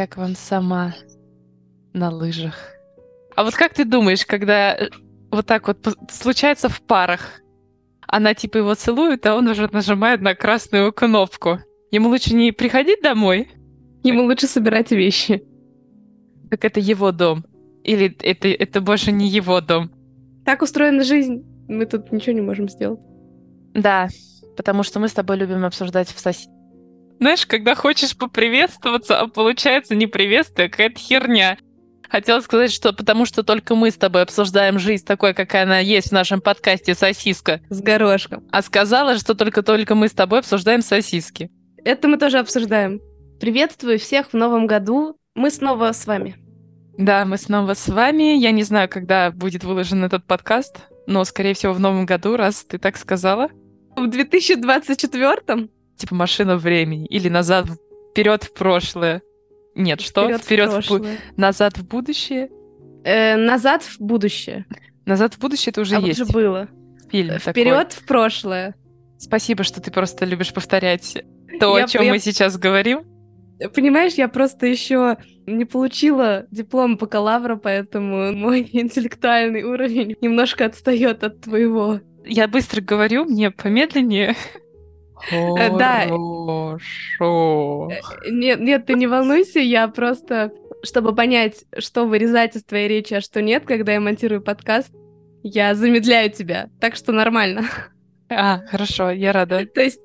я к вам сама на лыжах. А вот как ты думаешь, когда э, вот так вот случается в парах, она типа его целует, а он уже нажимает на красную кнопку. Ему лучше не приходить домой? Ему лучше собирать вещи. Так это его дом. Или это, это больше не его дом. Так устроена жизнь. Мы тут ничего не можем сделать. Да, потому что мы с тобой любим обсуждать в соседях. Знаешь, когда хочешь поприветствоваться, а получается не приветствие, а какая-то херня. Хотела сказать, что потому что только мы с тобой обсуждаем жизнь такой, какая она есть в нашем подкасте «Сосиска». С горошком. А сказала, что только-только мы с тобой обсуждаем сосиски. Это мы тоже обсуждаем. Приветствую всех в новом году. Мы снова с вами. Да, мы снова с вами. Я не знаю, когда будет выложен этот подкаст, но, скорее всего, в новом году, раз ты так сказала. В 2024-м? Типа машина времени или назад вперед в прошлое. Нет, что? Вперед, вперед в, в назад в будущее? Э, назад в будущее. Назад в будущее это уже а есть. уже было. Фильм Вперед в прошлое. Спасибо, что ты просто любишь повторять то, я, о чем я... мы сейчас говорим. Понимаешь, я просто еще не получила диплом бакалавра, поэтому мой интеллектуальный уровень немножко отстает от твоего. Я быстро говорю, мне помедленнее. Э, да. Хорошо. Э, нет, нет, ты не волнуйся, я просто, чтобы понять, что вырезать из твоей речи, а что нет, когда я монтирую подкаст, я замедляю тебя, так что нормально. А, хорошо, я рада. То есть,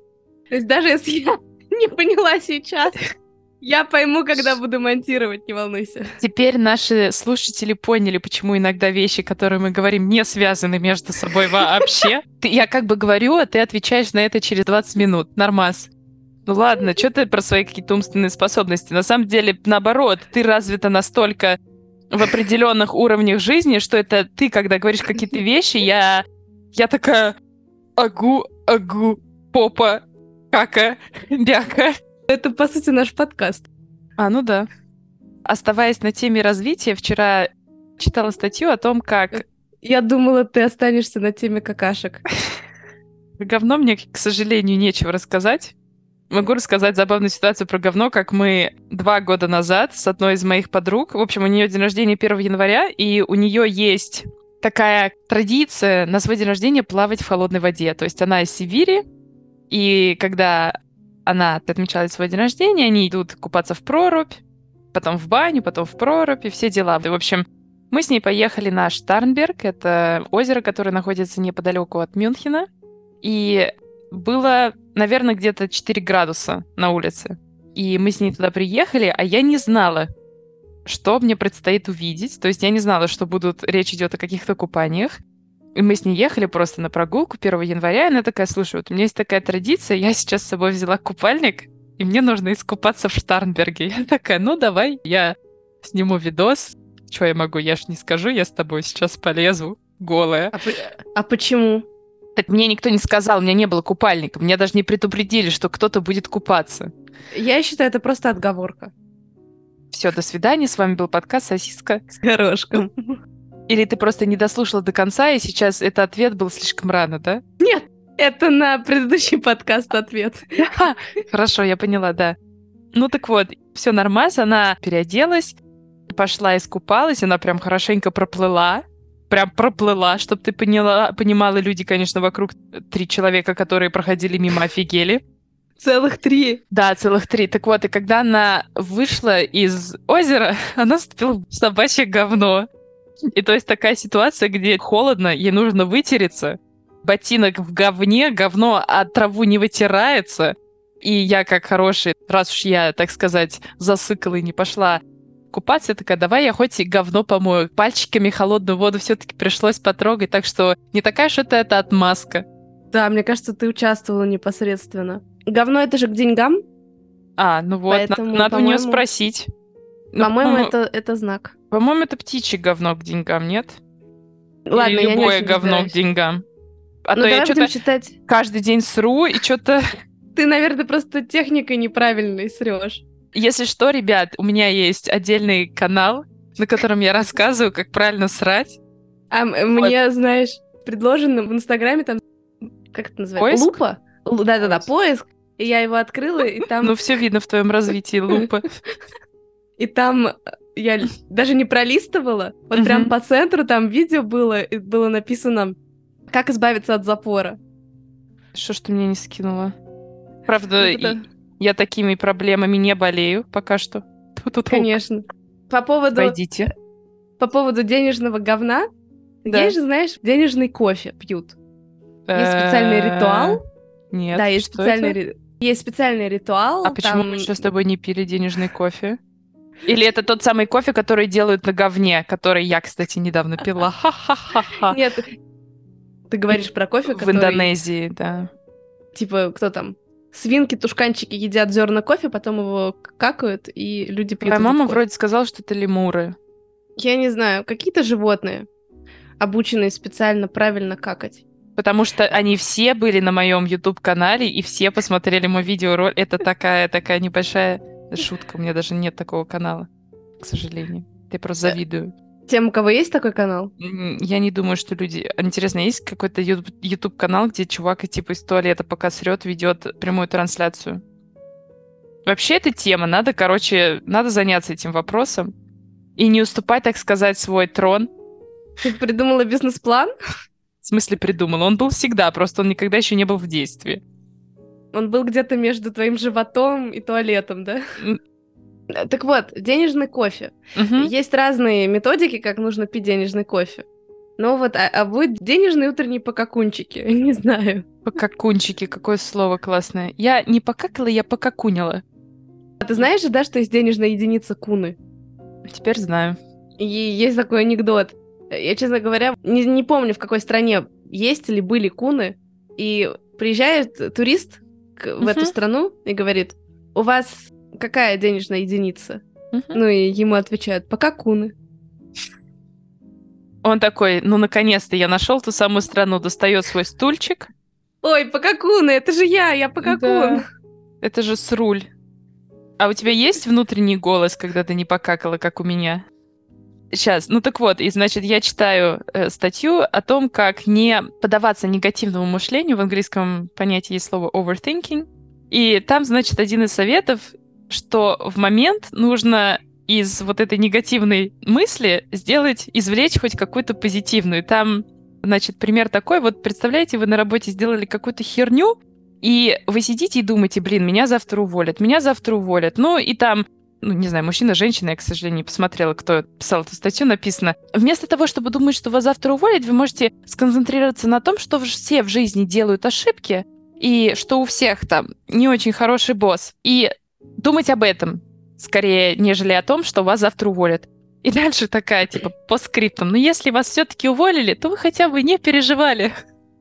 то есть даже если я не поняла сейчас, я пойму, когда буду монтировать, не волнуйся. Теперь наши слушатели поняли, почему иногда вещи, которые мы говорим, не связаны между собой вообще. Я как бы говорю, а ты отвечаешь на это через 20 минут. Нормас. Ну ладно, что ты про свои какие-то умственные способности? На самом деле, наоборот, ты развита настолько в определенных уровнях жизни, что это ты, когда говоришь какие-то вещи, я, я такая агу, агу, попа, кака, бяка. Это, по сути, наш подкаст. А, ну да. Оставаясь на теме развития, вчера читала статью о том, как... Я думала, ты останешься на теме какашек. Говно мне, к сожалению, нечего рассказать. Могу рассказать забавную ситуацию про говно, как мы два года назад с одной из моих подруг, в общем, у нее день рождения 1 января, и у нее есть такая традиция на свой день рождения плавать в холодной воде. То есть она из Сибири, и когда она отмечает свой день рождения, они идут купаться в прорубь, потом в баню, потом в прорубь и все дела. И, в общем, мы с ней поехали на Штарнберг, это озеро, которое находится неподалеку от Мюнхена, и было, наверное, где-то 4 градуса на улице. И мы с ней туда приехали, а я не знала, что мне предстоит увидеть. То есть я не знала, что будут речь идет о каких-то купаниях. И мы с ней ехали просто на прогулку 1 января, и она такая, слушай, вот у меня есть такая традиция, я сейчас с собой взяла купальник, и мне нужно искупаться в Штарнберге. Я такая, ну давай, я сниму видос. Что я могу, я ж не скажу, я с тобой сейчас полезу голая. А, а почему? Так мне никто не сказал, у меня не было купальника. Меня даже не предупредили, что кто-то будет купаться. Я считаю, это просто отговорка. Все, до свидания. С вами был подкаст «Сосиска с горошком». Или ты просто не дослушала до конца, и сейчас этот ответ был слишком рано, да? Нет, это на предыдущий подкаст ответ. Хорошо, я поняла, да. Ну так вот, все нормально, она переоделась, пошла искупалась, она прям хорошенько проплыла, прям проплыла, чтобы ты поняла, понимала, люди, конечно, вокруг три человека, которые проходили мимо, офигели. Целых три. Да, целых три. Так вот, и когда она вышла из озера, она ступила в собачье говно. И то есть такая ситуация, где холодно, ей нужно вытереться, ботинок в говне, говно от траву не вытирается. И я, как хороший, раз уж я, так сказать, засыкала и не пошла купаться, я такая, давай я хоть и говно помою. Пальчиками холодную воду все-таки пришлось потрогать, так что не такая что это, это отмазка. Да, мне кажется, ты участвовала непосредственно. Говно это же к деньгам? А, ну вот, Поэтому, на- надо у нее спросить. Ну, по-моему, это, это знак. По-моему, это птичье говно к деньгам, нет? Ладно, Или любое я не говно к деньгам. А ну, то я что-то считать... каждый день сру и что-то... Ты, наверное, просто техникой неправильной срешь. Если что, ребят, у меня есть отдельный канал, на котором я рассказываю, как правильно срать. А вот. мне, знаешь, предложено в Инстаграме там, как это называется? Поиск? Лупа? Да-да-да, поиск. И я его открыла, и там... Ну, все видно в твоем развитии лупы. И там я даже не пролистывала, вот прям Мгм. по центру там видео было, и было написано «Как избавиться от запора». Что ж ты мне не скинула? Правда, и- я такими проблемами не болею пока что. Тьфу-тьфу-тьфу. Конечно. По поводу, Пойдите. по поводу денежного говна, Да. есть же, знаешь, денежный кофе пьют. Есть специальный Э, ритуал. Нет. да, есть специальный, ри- есть специальный ритуал. А почему мы еще с тобой не пили денежный кофе? Или это тот самый кофе, который делают на говне, который я, кстати, недавно пила. Ха-ха-ха-ха. Нет, ты говоришь про кофе, В который, Индонезии, да. типа, кто там? Свинки, тушканчики едят зерна кофе, потом его какают, и люди пьют этот мама кофе. вроде сказала, что это лемуры. Я не знаю, какие-то животные, обученные специально правильно какать. Потому что они все были на моем YouTube-канале, и все посмотрели мой видеоролик. Это такая, такая небольшая шутка. У меня даже нет такого канала, к сожалению. Я просто Э, завидую. Тем, у кого есть такой канал? Я не думаю, что люди... Интересно, есть какой-то YouTube канал, где чувак и типа из туалета пока срет, ведет прямую трансляцию? Вообще эта тема, надо, короче, надо заняться этим вопросом и не уступать, так сказать, свой трон. Ты придумала бизнес-план? В смысле придумал. Он был всегда, просто он никогда еще не был в действии. Он был где-то между твоим животом и туалетом, да? Так вот, денежный кофе. Мгм. Есть разные методики, как нужно пить денежный кофе. Но вот, а, а будет денежные утренние покакунчики? Не знаю. Покакунчики, какое слово классное. Я не покакала, я покакунила. А ты знаешь же, да, что есть денежная единица куны? Теперь знаю. И есть такой анекдот. Я, честно говоря, не, не помню, в какой стране есть или были куны. И приезжает турист к- в эту страну и говорит, у вас какая денежная единица? Мгм. Ну и ему отвечают, пока куны. Он такой, ну наконец-то я нашел ту самую страну, достает свой стульчик. Ой, пока куны, это же я, я пока Да. Это же с руль. А у тебя есть внутренний голос, когда ты не покакала, как у меня? Сейчас, ну так вот, и значит, я читаю э, статью о том, как не поддаваться негативному мышлению. В английском понятии есть слово overthinking. И там, значит, один из советов, что в момент нужно из вот этой негативной мысли сделать, извлечь хоть какую-то позитивную. Там, значит, пример такой. Вот представляете, вы на работе сделали какую-то херню, и вы сидите и думаете, блин, меня завтра уволят, меня завтра уволят. Ну и там, ну не знаю, мужчина, женщина, я, к сожалению, не посмотрела, кто писал эту статью, написано. Вместо того, чтобы думать, что вас завтра уволят, вы можете сконцентрироваться на том, что все в жизни делают ошибки, и что у всех там не очень хороший босс. И думать об этом скорее, нежели о том, что вас завтра уволят. И дальше такая, типа, по скриптам. Ну, если вас все-таки уволили, то вы хотя бы не переживали.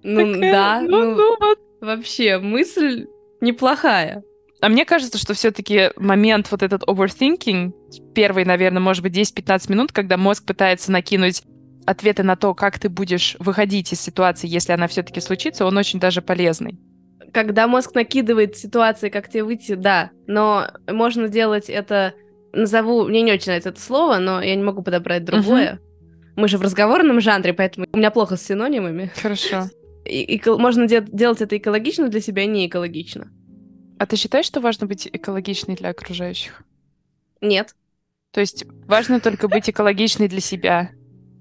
Ну Такая, да, ну, ну, ну, вот вообще, мысль неплохая. А мне кажется, что все-таки момент вот этот overthinking, первый, наверное, может быть, 10-15 минут, когда мозг пытается накинуть ответы на то, как ты будешь выходить из ситуации, если она все-таки случится, он очень даже полезный. Когда мозг накидывает ситуации, как тебе выйти, да, но можно делать это, назову, мне не очень нравится это слово, но я не могу подобрать другое. Мы же в разговорном жанре, поэтому у меня плохо с синонимами. Хорошо. И, эко- можно де- делать это экологично для себя, не экологично. А ты считаешь, что важно быть экологичной для окружающих? Нет. То есть важно только быть экологичной для себя.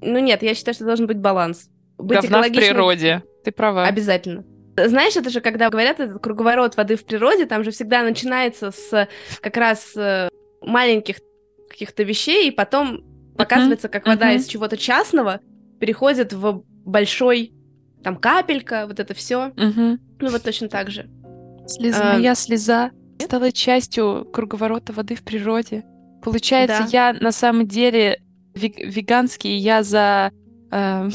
Ну нет, я считаю, что должен быть баланс. Быть Говна в экологичным- природе. Ты права. Обязательно. Знаешь, это же, когда говорят этот круговорот воды в природе, там же всегда начинается с как раз э, маленьких каких-то вещей, и потом показывается, как вода из чего-то частного переходит в большой, там, капелька, вот это все. Ну, вот точно так же. Слеза, А, моя слеза стала частью круговорота воды в природе. Получается, Да. я на самом деле вег- веганский, я за... э,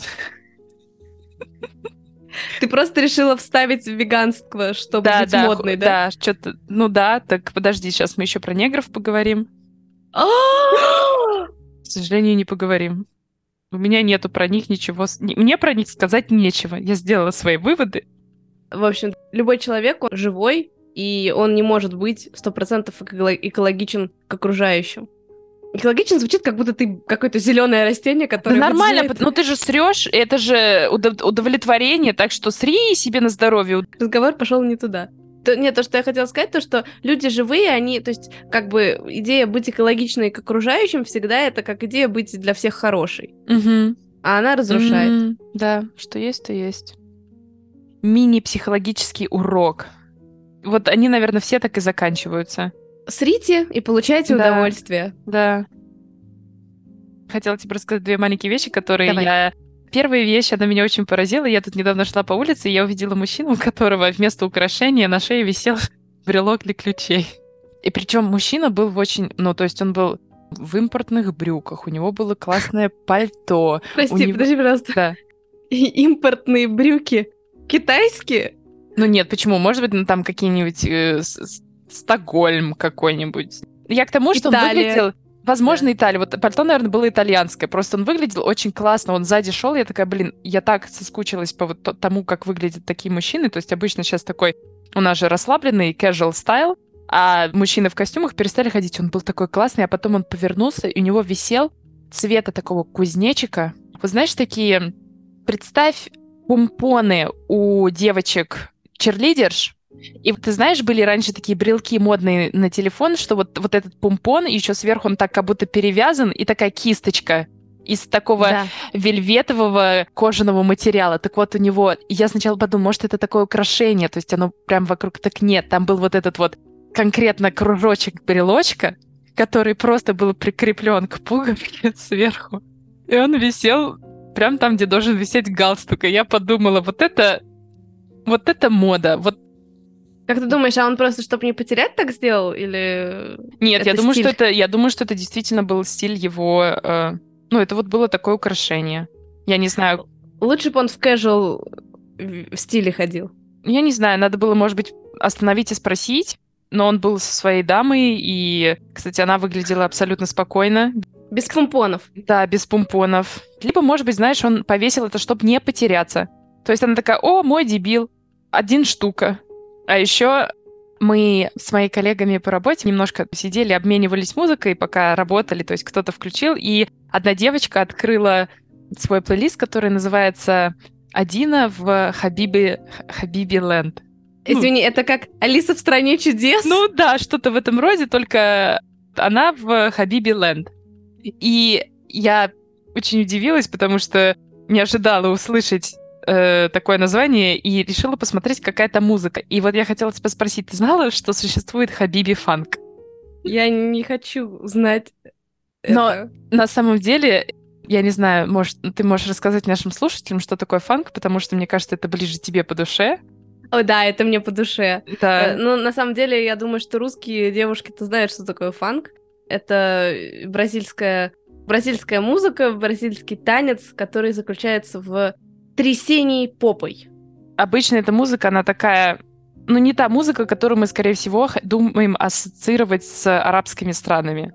Ты просто решила вставить в веганство, чтобы да, быть да, модной, да? да, что-то... Ну да, так подожди, сейчас мы еще про негров поговорим. А! К сожалению, не поговорим. У меня нету про них ничего... Мне про них сказать нечего. Я сделала свои выводы. В общем, любой человек, он живой, и он не может быть сто процентов экологичен к окружающим. Экологичен звучит, как будто ты какое-то зеленое растение, Да которое... нормально, выделяет- пот- ну ты же срешь, это же удов- удовлетворение, так что сри себе на здоровье. Разговор пошел не туда. То, нет, то, что я хотела сказать, то, что люди живые, они, то есть, как бы, идея быть экологичной к окружающим всегда это как идея быть для всех хорошей. Угу. А она разрушает. М, Да, что есть, то есть. Мини-психологический урок. Вот они, наверное, все так и заканчиваются. Срите и получайте Да. удовольствие. Да. Хотела тебе рассказать две маленькие вещи, которые Давай. я... Первая вещь, она меня очень поразила. Я тут недавно шла по улице, и я увидела мужчину, у которого вместо украшения на шее висел брелок для ключей. И причем мужчина был в очень... Ну, то есть он был в импортных брюках, у него было классное пальто. Прости, него- подожди, пожалуйста. Да. И импортные брюки китайские? Ну нет, почему? Может быть, ну, там какие-нибудь э, Стокгольм какой-нибудь. Я к тому, что он Италия. выглядел... Возможно, Италия. Вот пальто, наверное, было итальянское. Просто он выглядел очень классно. Он сзади шел, я такая, блин, я так соскучилась по вот то- тому, как выглядят такие мужчины. То есть обычно сейчас такой у нас же расслабленный casual стайл, а мужчины в костюмах перестали ходить. Он был такой классный, а потом он повернулся, и у него висел цвета такого кузнечика. Вот знаешь, такие... Представь помпоны у девочек черлидерш, и ты знаешь, были раньше такие брелки модные на телефон, что вот, вот этот помпон, еще сверху он так как будто перевязан, и такая кисточка из такого Да. вельветового кожаного материала. Так вот у него... Я сначала подумала, может, это такое украшение, то есть оно прям вокруг... Так нет, там был вот этот вот конкретно кружочек брелочка, который просто был прикреплен к пуговке сверху. И он висел прям там, где должен висеть галстук. И я подумала, вот это... Вот это мода. Вот Как ты думаешь, а он просто, чтобы не потерять, так сделал? Или... Нет, я Это думаю, стиль. что это, я думаю, что это действительно был стиль его. э, ну, это вот было такое украшение. Я не знаю, Лучше бы он в casual в стиле ходил. я не знаю, надо было, может быть, остановить и спросить. Но он был со своей дамой, и, кстати, она выглядела абсолютно спокойно. Без помпонов. Да, без помпонов. Либо, может быть, знаешь, он повесил это, чтобы не потеряться. То есть она такая, о, мой дебил, один штука. А еще мы с моими коллегами по работе немножко сидели, обменивались музыкой, пока работали, то есть кто-то включил, и одна девочка открыла свой плейлист, который называется «Адина в Хабиби, Хабиби Ленд». Ну. Извини, это как Алиса в стране чудес? Ну да, что-то в этом роде, только она в Хабиби Ленд. И я очень удивилась, потому что не ожидала услышать э, такое название и решила посмотреть, какая то музыка. И вот я хотела тебя спросить, ты знала, что существует Хабиби фанк? Я не хочу знать Но- это. На самом деле, я не знаю, может, ты можешь рассказать нашим слушателям, что такое фанк, потому что мне кажется, это ближе тебе по душе. О, да, это мне по душе. Э, Да. Ну, на самом деле, я думаю, что русские девушки-то знают, что такое фанк. Это бразильская, бразильская музыка, бразильский танец, который заключается в трясении попой. обычно эта музыка, она такая, ну, не та музыка, которую мы, скорее всего, думаем ассоциировать с арабскими странами.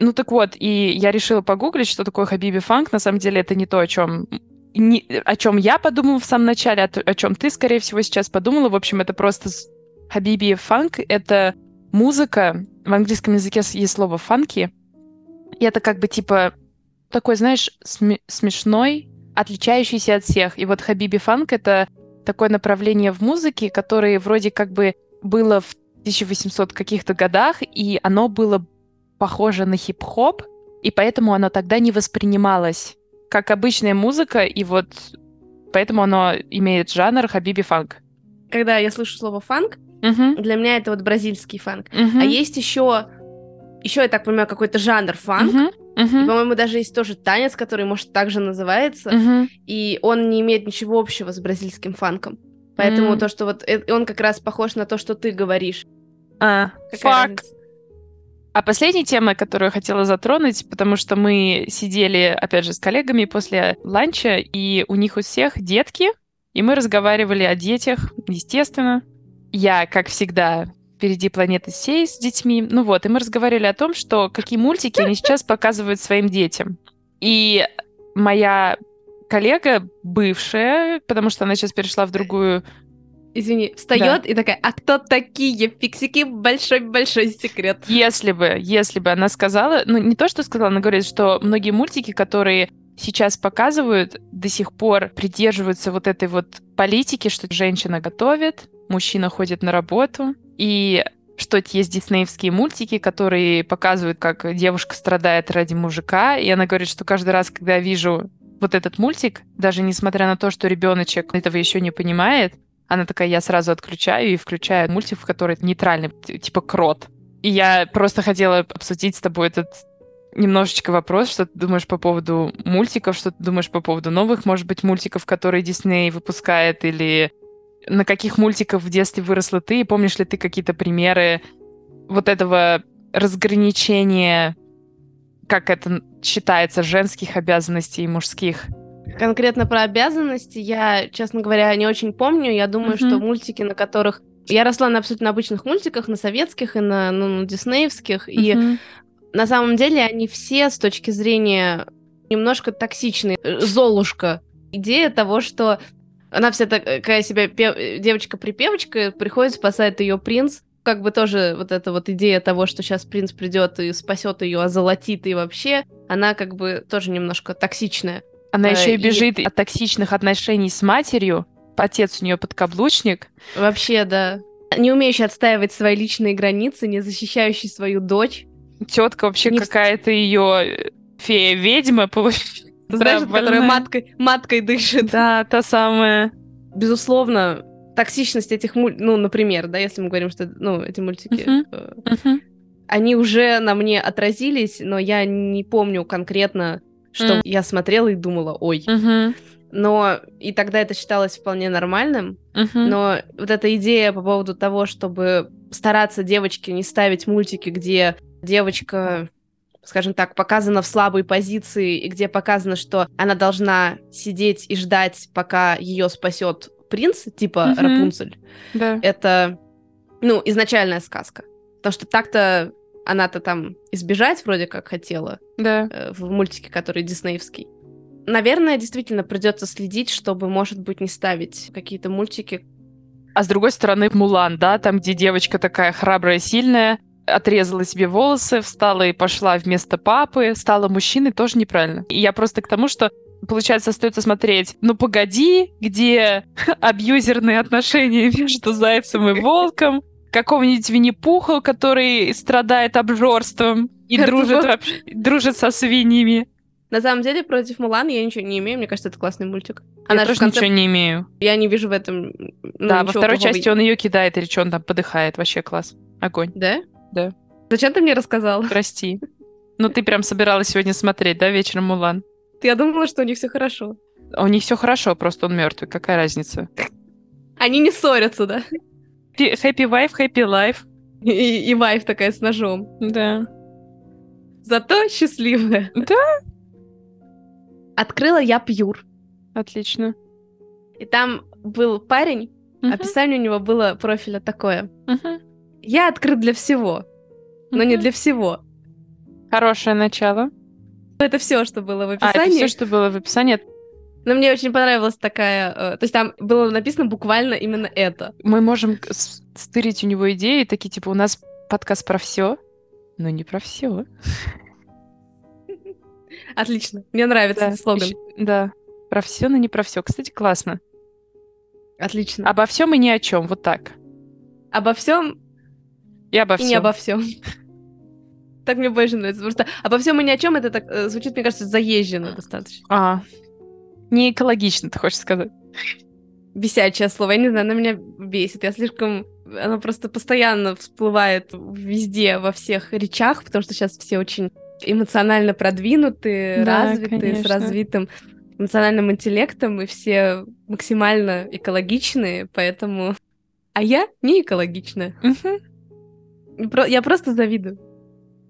Ну так вот, и я решила погуглить, что такое Хабиби фанк. На самом деле это не то, о чем не, о чем я подумала в самом начале, а то- о чем ты, скорее всего, сейчас подумала. В общем, это просто Хабиби фанк — это музыка. В английском языке есть слово фанки. И это как бы типа такой, знаешь, сме- смешной, отличающийся от всех. И вот Хабиби фанк — это такое направление в музыке, которое вроде как бы было в 1800 каких-то годах, и оно было похоже на хип-хоп, и поэтому оно тогда не воспринималось как обычная музыка, и вот поэтому оно имеет жанр хабиби фанк. Когда я слышу слово фанк, Мгм, для меня это вот бразильский фанк. мгм, А есть еще, еще я так понимаю, какой-то жанр фанк. И, мгм, по-моему, даже есть тоже танец, который, может, также называется, мгм. и он не имеет ничего общего с бразильским фанком. Поэтому М. то, что вот он как раз похож на то, что ты говоришь. А, фак. разница? А последняя тема, которую я хотела затронуть, потому что мы сидели, опять же, с коллегами после ланча, и у них у всех детки, и мы разговаривали о детях, естественно. Я, как всегда, впереди планеты всей с детьми. Ну вот, и мы разговаривали о том, что какие мультики они сейчас показывают своим детям. И моя коллега, бывшая, потому что она сейчас перешла в другую Извини, встает и такая, а кто такие фиксики? Большой-большой секрет. Если бы, если бы она сказала, ну не то, что сказала, она говорит, что многие мультики, которые сейчас показывают, до сих пор придерживаются вот этой вот политики, что женщина готовит, мужчина ходит на работу, и что есть диснеевские мультики, которые показывают, как девушка страдает ради мужика, и она говорит, что каждый раз, когда я вижу вот этот мультик, даже несмотря на то, что ребеночек этого еще не понимает, она такая, я сразу отключаю и включаю мультик, в который нейтральный, типа крот. И я просто хотела обсудить с тобой этот немножечко вопрос, что ты думаешь по поводу мультиков, что ты думаешь по поводу новых, может быть, мультиков, которые Дисней выпускает, или на каких мультиках в детстве выросла ты, и помнишь ли ты какие-то примеры вот этого разграничения, как это считается, женских обязанностей и мужских? Конкретно про обязанности я, честно говоря, не очень помню. Я думаю, mm-hmm. что мультики, на которых... Я росла на абсолютно обычных мультиках, на советских и на, ну, на диснеевских, mm-hmm. и на самом деле они все с точки зрения немножко токсичные. Золушка. Идея того, что она вся такая себя пев... девочка-припевочка, приходит, спасает ее принц. Как бы тоже вот эта вот идея того, что сейчас принц придет и спасет ее, озолотит и вообще, она как бы тоже немножко токсичная. Она еще и бежит от токсичных отношений с матерью. Отец у нее подкаблучник. Вообще, да. Не умеющий отстаивать свои личные границы, не защищающий свою дочь. Тетка вообще не... какая-то ее фея-ведьма получается. Знаешь, которая маткой, маткой дышит. Да, та самая. Безусловно, токсичность этих мультиков, ну, например, да, если мы говорим, что, ну, эти мультики, uh-huh. Uh-huh. они уже на мне отразились, но я не помню конкретно, что mm. я смотрела и думала, ой. Uh-huh. Но и тогда это считалось вполне нормальным. Uh-huh. Но вот эта идея по поводу того, чтобы стараться девочке не ставить мультики, где девочка скажем так, показана в слабой позиции, и где показано, что она должна сидеть и ждать, пока ее спасет принц, типа mm-hmm. Рапунцель. Да. Это, ну, изначальная сказка. Потому что так-то она-то там избежать вроде как хотела да. э, в мультике, который диснеевский. Наверное, действительно придется следить, чтобы, может быть, не ставить какие-то мультики. А с другой стороны, Мулан, да, там, где девочка такая храбрая, сильная, отрезала себе волосы, встала и пошла вместо папы, стала мужчиной, тоже неправильно. И я просто к тому, что получается, остается смотреть «Ну, погоди», где абьюзерные отношения между зайцем и волком, какого-нибудь Винни-Пуха, который страдает обжорством и дружит, вообще, дружит со свиньями. На самом деле, против Мулан я ничего не имею. Мне кажется, это классный мультик. Она я тоже конце... ничего не имею. Я не вижу в этом ну, Да, во второй части он ее кидает или что он там подыхает. Вообще класс. Огонь. Да? Да. Зачем ты мне рассказал? Прости. Ну, ты прям собиралась сегодня смотреть, да, вечером Мулан? Я думала, что у них все хорошо. У них все хорошо, просто он мертвый. Какая разница? Они не ссорятся, да? Happy wife, happy life. И, и wife такая с ножом. Да. Зато счастливая. Да. Открыла я Пьюр. Отлично. И там был парень, uh-huh. описание у него было профиля такое. Uh-huh. Я открыт для всего, но uh-huh. не для всего. Хорошее начало. Это все, что было в описании. А, это все, что было в описании. Но мне очень понравилась такая... Э, то есть там было написано буквально именно это. Мы можем стырить у него идеи, такие типа, у нас подкаст про все, но не про все. Отлично. Мне нравится да, этот слоган. Да. Про все, но не про все. Кстати, классно. Отлично. Обо всем и ни о чем. Вот так. Обо всем и обо всем. И не обо всем. Так мне больше нравится. Что обо всем и ни о чем это так э, звучит, мне кажется, заезженно достаточно. А. Не экологично, ты хочешь сказать? Бесячее слово. Я не знаю, оно меня бесит. Я слишком... Оно просто постоянно всплывает везде, во всех речах, потому что сейчас все очень эмоционально продвинутые, да, развитые, конечно. с развитым эмоциональным интеллектом, и все максимально экологичные, поэтому... А я не экологичная. Угу. Я просто завидую.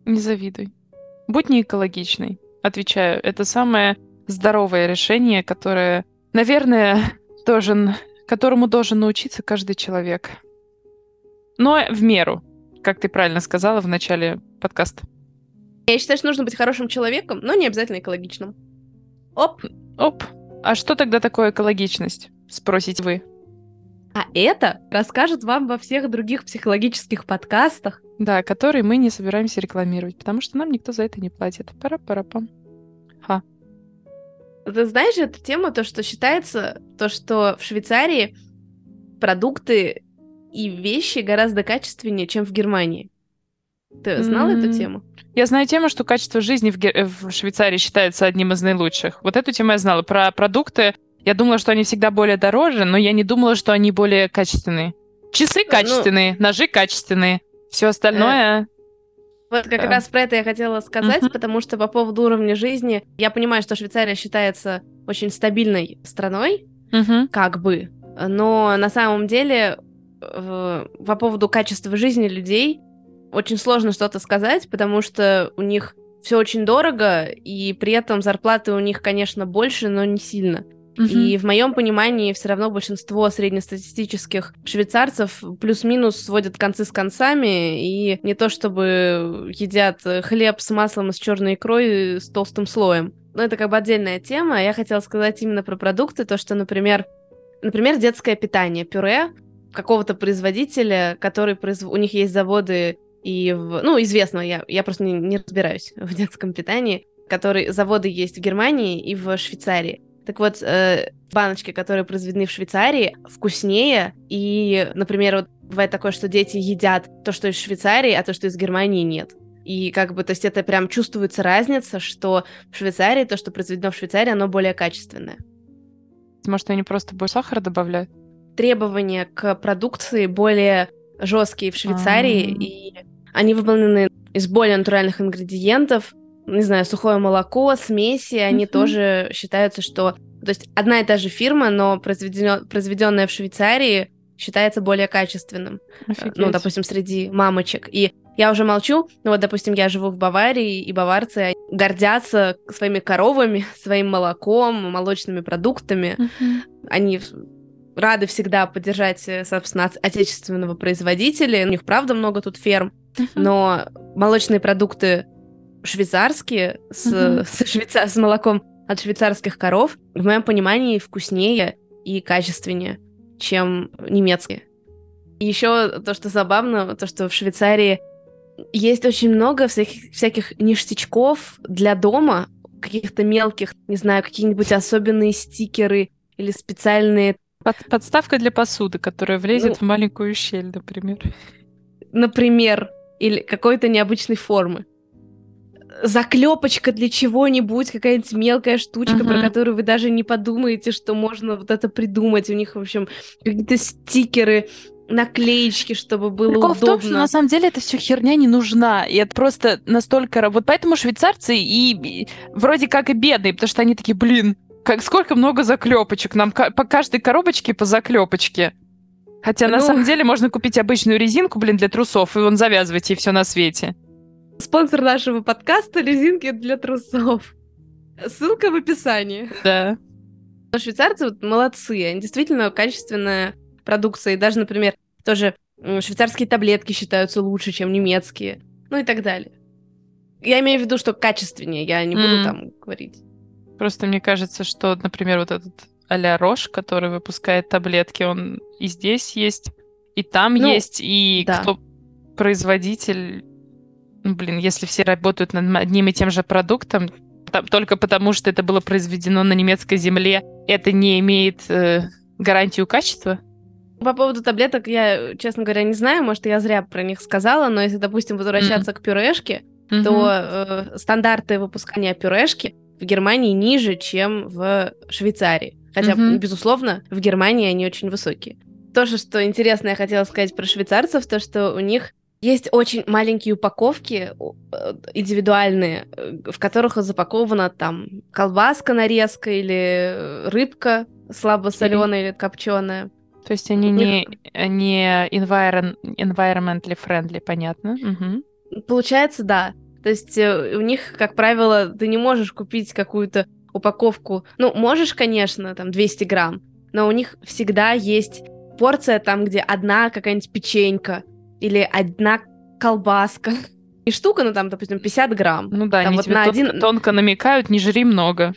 Не завидуй. Будь не экологичной. Отвечаю, это самое здоровое решение, которое, наверное, должен, которому должен научиться каждый человек. Но в меру, как ты правильно сказала в начале подкаста. Я считаю, что нужно быть хорошим человеком, но не обязательно экологичным. Оп. Оп. А что тогда такое экологичность? Спросите вы. А это расскажет вам во всех других психологических подкастах. Да, которые мы не собираемся рекламировать, потому что нам никто за это не платит. Пара-пара-пам. Ха. Ты знаешь эту тему, то, что считается, то, что в Швейцарии продукты и вещи гораздо качественнее, чем в Германии. Ты знала mm-hmm. эту тему? Я знаю тему, что качество жизни в, Гер... в Швейцарии считается одним из наилучших. Вот эту тему я знала. Про продукты я думала, что они всегда более дороже, но я не думала, что они более качественные. Часы ну, качественные, ну, ножи качественные. Все остальное... Э, вот как да. раз про это я хотела сказать, uh-huh. потому что по поводу уровня жизни, я понимаю, что Швейцария считается очень стабильной страной, uh-huh. как бы, но на самом деле э, по поводу качества жизни людей очень сложно что-то сказать, потому что у них все очень дорого, и при этом зарплаты у них, конечно, больше, но не сильно. И в моем понимании все равно большинство среднестатистических швейцарцев плюс-минус сводят концы с концами и не то чтобы едят хлеб с маслом и с черной икрой с толстым слоем. Но это как бы отдельная тема. Я хотела сказать именно про продукты, то что, например, например, детское питание, пюре какого-то производителя, который произв... у них есть заводы и в... ну известного я я просто не, не разбираюсь в детском питании, который заводы есть в Германии и в Швейцарии. Так вот, э, баночки, которые произведены в Швейцарии, вкуснее. И, например, вот бывает такое, что дети едят то, что из Швейцарии, а то, что из Германии нет. И как бы, то есть это прям чувствуется разница, что в Швейцарии то, что произведено в Швейцарии, оно более качественное. Может, они просто больше сахара добавляют? Требования к продукции более жесткие в Швейцарии, А-а-а. и они выполнены из более натуральных ингредиентов, не знаю, сухое молоко, смеси, они mm-hmm. тоже считаются, что... То есть одна и та же фирма, но произведено... произведенная в Швейцарии считается более качественным. Э, Офигеть. Ну, допустим, среди мамочек. И я уже молчу, ну вот, допустим, я живу в Баварии, и баварцы гордятся своими коровами, своим молоком, молочными продуктами. Mm-hmm. Они рады всегда поддержать, э, собственно, отечественного производителя. У них, правда, много тут ферм, uh-huh. но молочные продукты швейцарские с, mm-hmm. с, швейца... с молоком от швейцарских коров, в моем понимании, вкуснее и качественнее, чем немецкие. И еще то, что забавно, то, что в Швейцарии есть очень много всяких, всяких ништячков для дома, каких-то мелких, не знаю, какие-нибудь особенные стикеры или специальные... Под, подставка для посуды, которая влезет ну, в маленькую щель, например. Например, или какой-то необычной формы заклепочка для чего-нибудь, какая-нибудь мелкая штучка, uh-huh. про которую вы даже не подумаете, что можно вот это придумать. У них, в общем, какие-то стикеры, наклеечки, чтобы было Прикол удобно. в том, что на самом деле эта все херня не нужна. И это просто настолько... Вот поэтому швейцарцы и, и вроде как и бедные, потому что они такие, блин, как сколько много заклепочек. Нам по каждой коробочке по заклепочке. Хотя ну... на самом деле можно купить обычную резинку, блин, для трусов, и вон завязывать, и все на свете. Спонсор нашего подкаста — резинки для трусов. Ссылка в описании. Да. Но швейцарцы вот молодцы, они действительно качественная продукция. И даже, например, тоже швейцарские таблетки считаются лучше, чем немецкие. Ну и так далее. Я имею в виду, что качественнее, я не буду mm. там говорить. Просто мне кажется, что, например, вот этот а-ля Рош, который выпускает таблетки, он и здесь есть, и там ну, есть, и да. кто производитель ну, блин, если все работают над одним и тем же продуктом, только потому, что это было произведено на немецкой земле, это не имеет э, гарантию качества? По поводу таблеток я, честно говоря, не знаю, может, я зря про них сказала, но если, допустим, возвращаться mm-hmm. к пюрешке, mm-hmm. то э, стандарты выпускания пюрешки в Германии ниже, чем в Швейцарии. Хотя, mm-hmm. безусловно, в Германии они очень высокие. То, что интересно я хотела сказать про швейцарцев, то, что у них есть очень маленькие упаковки э, индивидуальные, э, в которых запакована там колбаска нарезка или э, рыбка слабо соленая или копченая. То есть они не, не environ, environmentally friendly, понятно? Угу. Получается, да. То есть у них, как правило, ты не можешь купить какую-то упаковку. Ну, можешь, конечно, там 200 грамм, но у них всегда есть порция там, где одна какая-нибудь печенька, или одна колбаска. И штука, ну там, допустим, 50 грамм. Ну да, там они вот тебе на один... тонко намекают, не жри много.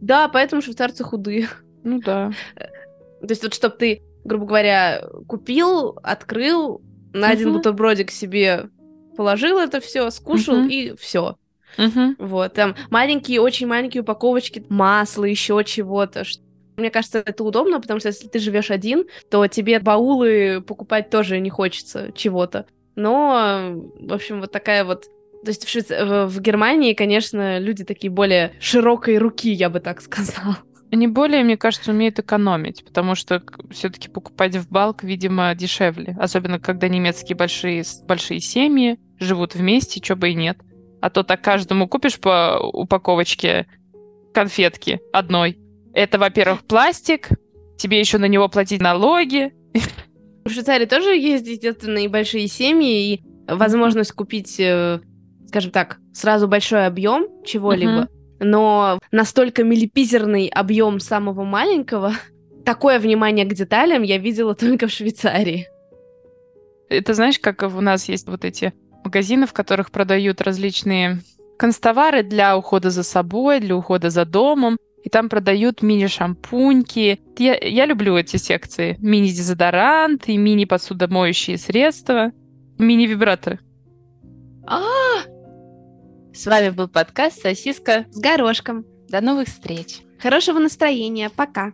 Да, поэтому швейцарцы худые. Ну да. То есть вот, чтобы ты, грубо говоря, купил, открыл, на uh-huh. один бутербродик себе положил это все, скушал uh-huh. и все. Uh-huh. Вот, там маленькие, очень маленькие упаковочки масла, еще чего-то. Мне кажется, это удобно, потому что если ты живешь один, то тебе баулы покупать тоже не хочется чего-то. Но, в общем, вот такая вот то есть в, Швейц... в Германии, конечно, люди такие более широкой руки, я бы так сказала. Они более, мне кажется, умеют экономить, потому что все-таки покупать в балк, видимо, дешевле. Особенно, когда немецкие большие, большие семьи живут вместе, чего бы и нет. А то так каждому купишь по упаковочке конфетки одной. Это, во-первых, пластик, тебе еще на него платить налоги. В Швейцарии тоже есть, естественно, и большие семьи, и возможность купить, э, скажем так, сразу большой объем чего-либо. Uh-huh но настолько милипизерный объем самого маленького, такое внимание к деталям я видела только в Швейцарии. Это знаешь, как у нас есть вот эти магазины, в которых продают различные констовары для ухода за собой, для ухода за домом. И там продают мини-шампуньки. Я, я люблю эти секции. Мини-дезодорант и мини-посудомоющие средства, мини-вибраторы. А, с вами был подкаст «Сосиска с горошком». До новых встреч. Хорошего настроения. Пока.